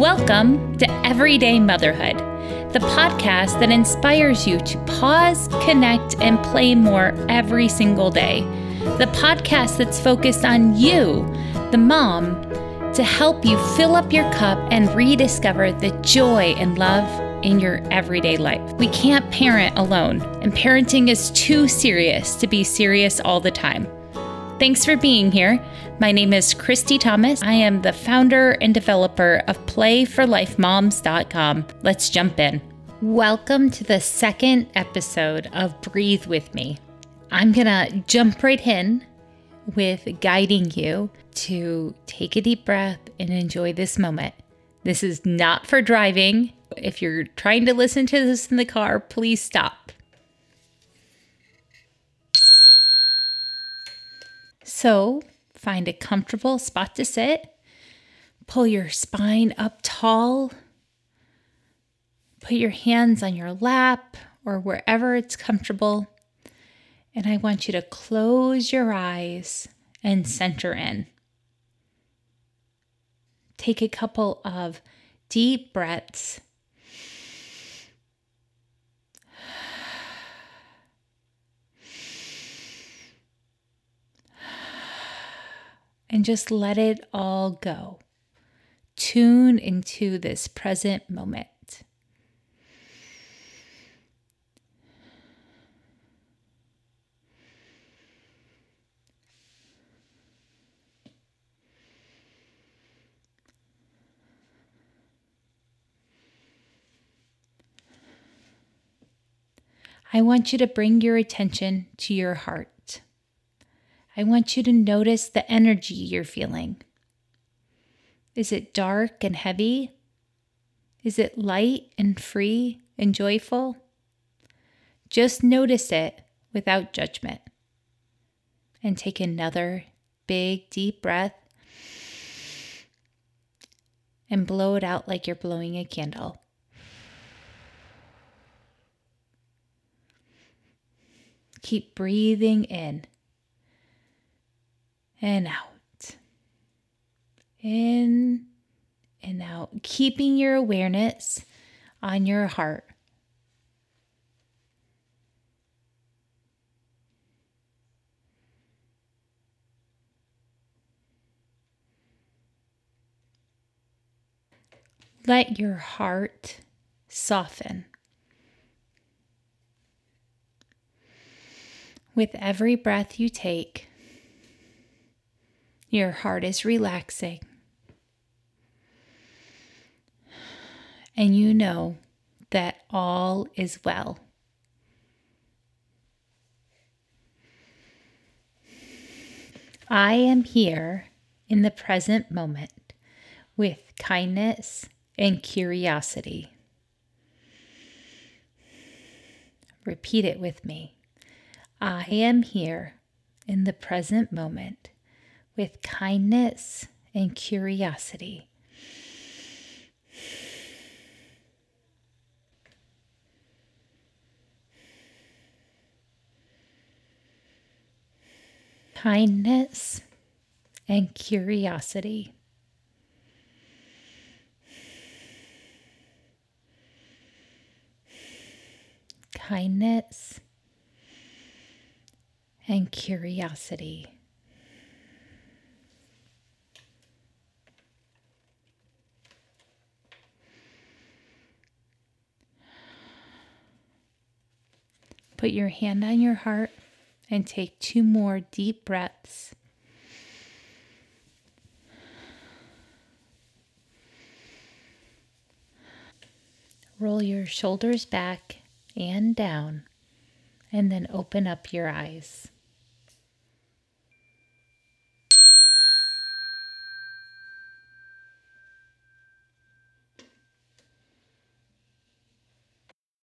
Welcome to Everyday Motherhood, the podcast that inspires you to pause, connect, and play more every single day. The podcast that's focused on you, the mom, to help you fill up your cup and rediscover the joy and love in your everyday life. We can't parent alone, and parenting is too serious to be serious all the time. Thanks for being here. My name is Christy Thomas. I am the founder and developer of PlayForLifeMoms.com. Let's jump in. Welcome to the second episode of Breathe With Me. I'm going to jump right in with guiding you to take a deep breath and enjoy this moment. This is not for driving. If you're trying to listen to this in the car, please stop. So, find a comfortable spot to sit. Pull your spine up tall. Put your hands on your lap or wherever it's comfortable. And I want you to close your eyes and center in. Take a couple of deep breaths and just let it all go. Tune into this present moment. I want you to bring your attention to your heart. I want you to notice the energy you're feeling. Is it dark and heavy? Is it light and free and joyful? Just notice it without judgment. And take another big, deep breath and blow it out like you're blowing a candle. Keep breathing in and out. In and out, keeping your awareness on your heart. Let your heart soften. With every breath you take, your heart is relaxing. And you know that all is well. I am here in the present moment with kindness and curiosity. Repeat it with me. I am here in the present moment with kindness and curiosity. Kindness and curiosity. Kindness and curiosity. Put your hand on your heart and take two more deep breaths. Roll your shoulders back and down, and then open up your eyes.